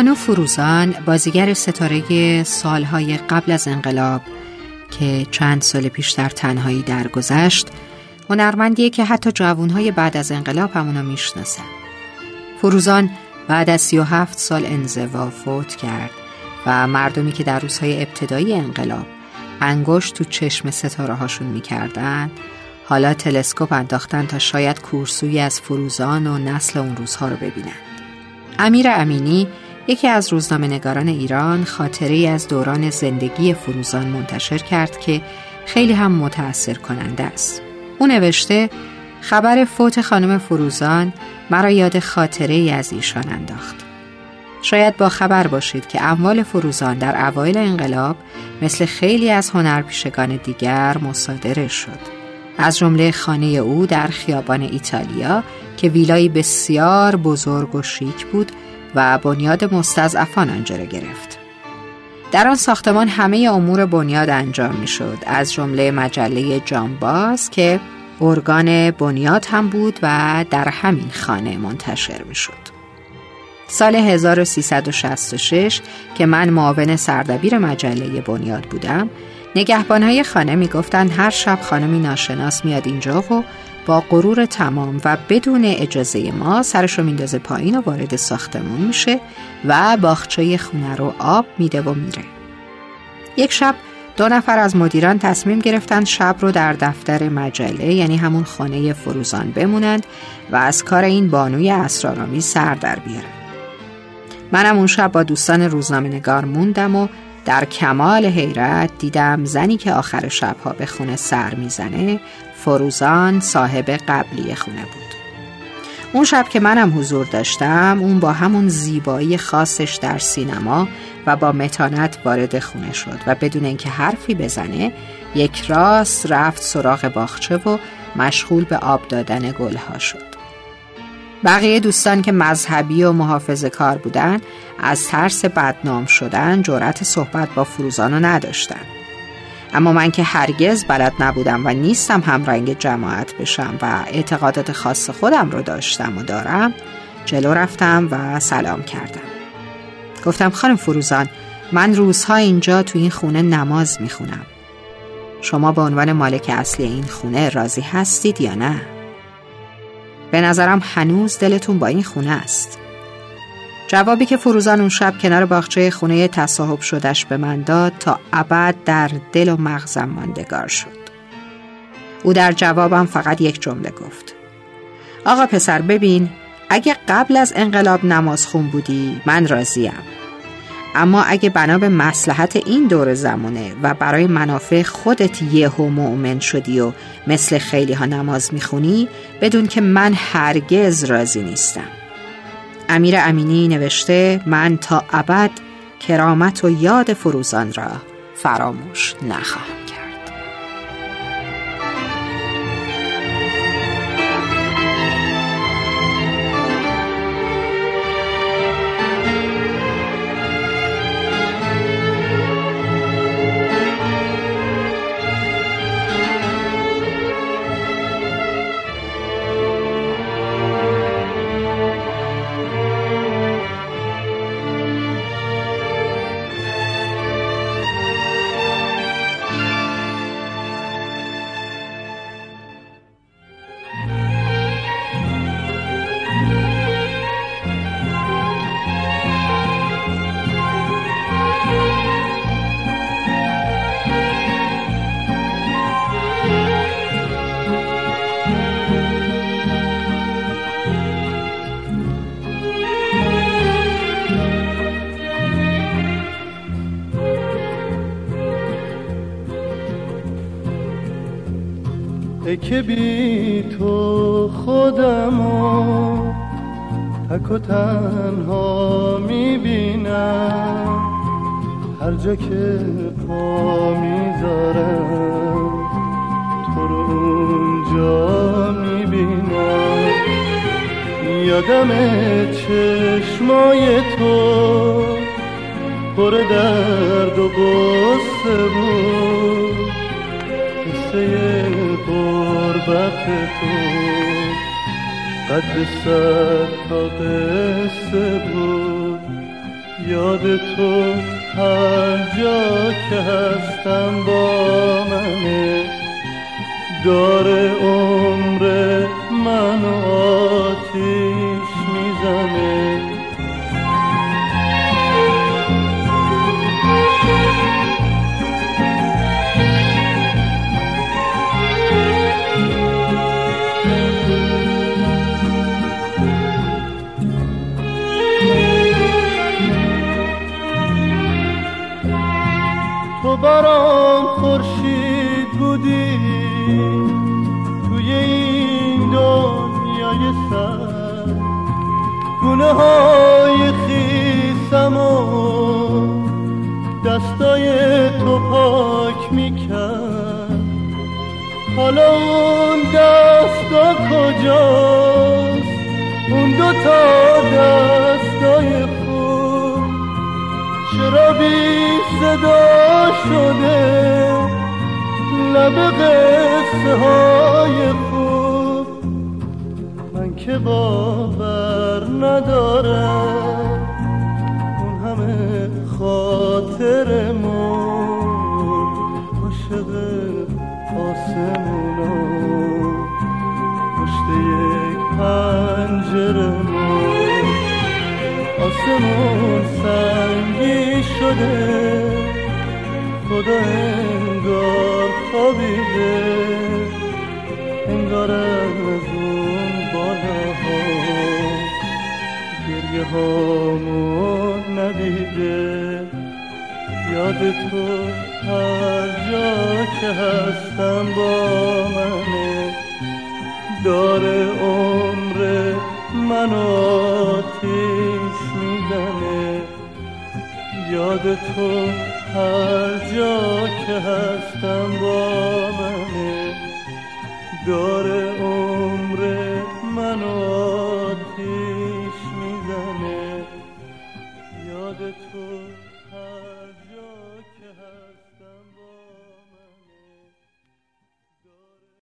بانو فروزان بازیگر ستاره سالهای قبل از انقلاب که چند سال پیش در تنهایی درگذشت هنرمندیه که حتی جوانهای بعد از انقلاب همونو می‌شناسن فروزان بعد از 37 سال انزوا فوت کرد و مردمی که در روزهای ابتدایی انقلاب انگشت تو چشم ستاره هاشون می‌کردن حالا تلسکوپ انداختن تا شاید کورسوی از فروزان و نسل اون روزها رو ببینند. امیر امینی یکی از روزنامه نگاران ایران خاطره از دوران زندگی فروزان منتشر کرد که خیلی هم متأثر کننده است. او نوشته خبر فوت خانم فروزان مرا یاد خاطره از ایشان انداخت. شاید با خبر باشید که اموال فروزان در اوایل انقلاب مثل خیلی از هنرپیشگان دیگر مصادره شد. از جمله خانه او در خیابان ایتالیا که ویلایی بسیار بزرگ و شیک بود و بنیاد مستضعفان آنجا را گرفت. در آن ساختمان همه امور بنیاد انجام می شد از جمله مجله جانباز که ارگان بنیاد هم بود و در همین خانه منتشر می شد. سال 1366 که من معاون سردبیر مجله بنیاد بودم نگهبانهای خانه می‌گفتند هر شب خانمی ناشناس میاد اینجا و با غرور تمام و بدون اجازه ما سرش رو میندازه پایین و وارد ساختمون میشه و باخچه خونه رو آب میده و میره. یک شب دو نفر از مدیران تصمیم گرفتند شب رو در دفتر مجله یعنی همون خانه فروزان بمونند و از کار این بانوی اسرارآمیز سر در بیارن. منم اون شب با دوستان روزنامه نگار موندم و در کمال حیرت دیدم زنی که آخر شبها به خونه سر می‌زنه فروزان صاحب قبلی خونه بود. اون شب که منم حضور داشتم اون با همون زیبایی خاصش در سینما و با متانت وارد خونه شد و بدون اینکه حرفی بزنه یک راست رفت سراغ باغچه و مشغول به آب دادن گلها شد. بقیه دوستان که مذهبی و محافظ کار بودن از ترس بدنام شدن جرأت صحبت با فروزانو نداشتن. اما من که هرگز بلد نبودم و نیستم هم رنگ جماعت بشم و اعتقادات خاص خودم رو داشتم و دارم جلو رفتم و سلام کردم. گفتم خانم فروزان من روزها اینجا تو این خونه نماز می‌خونم. شما به عنوان مالک اصلی این خونه راضی هستید یا نه؟ به نظرم هنوز دلتون با این خونه است. جوابی که فروزان اون شب کنار باغچه خونه تصاحب شدش به من داد تا ابد در دل و مغزم ماندگار شد. او در جوابم فقط یک جمله گفت. آقا پسر ببین اگه قبل از انقلاب نماز خون بودی من راضیم. اما اگه بنا به مسلحت این دور زمانه و برای منافع خودت یهو مؤمن شدی و مثل خیلی ها نماز می‌خونی بدون که من هرگز راضی نیستم. امیر امینی نوشته من تا ابد کرامت و یاد فروزان را فراموش نخواهم که بی تو خودم و تک و تنها می‌بینم. هر جا که پا می‌ذارم تو رو اونجا می‌بینم. یادم چشمای تو پر درد و غصه بود. قصه قربت تو۔ قد سر تا قصه بود یاد تو هر جا که هستم با منه داره عمر منو آتیش می‌زنه. گونه های خیسم و دستای تو پاک می‌کرد حالا اون دستا کجاست؟ اون دوتا دستای خوب چرا بی صدا شده؟ لب قصه های من که باور ندارم اون همه خاطرمون عاشق آسمونا پشت یک پنجرمون آسمون سنگی شده خدا انگار خوابیده. انگار از هامون ندیده. یاد تو هر جا که هستم با منه. داره عمر من آتیش می‌زنه. یاد تو هر جا که هستم با منه. داره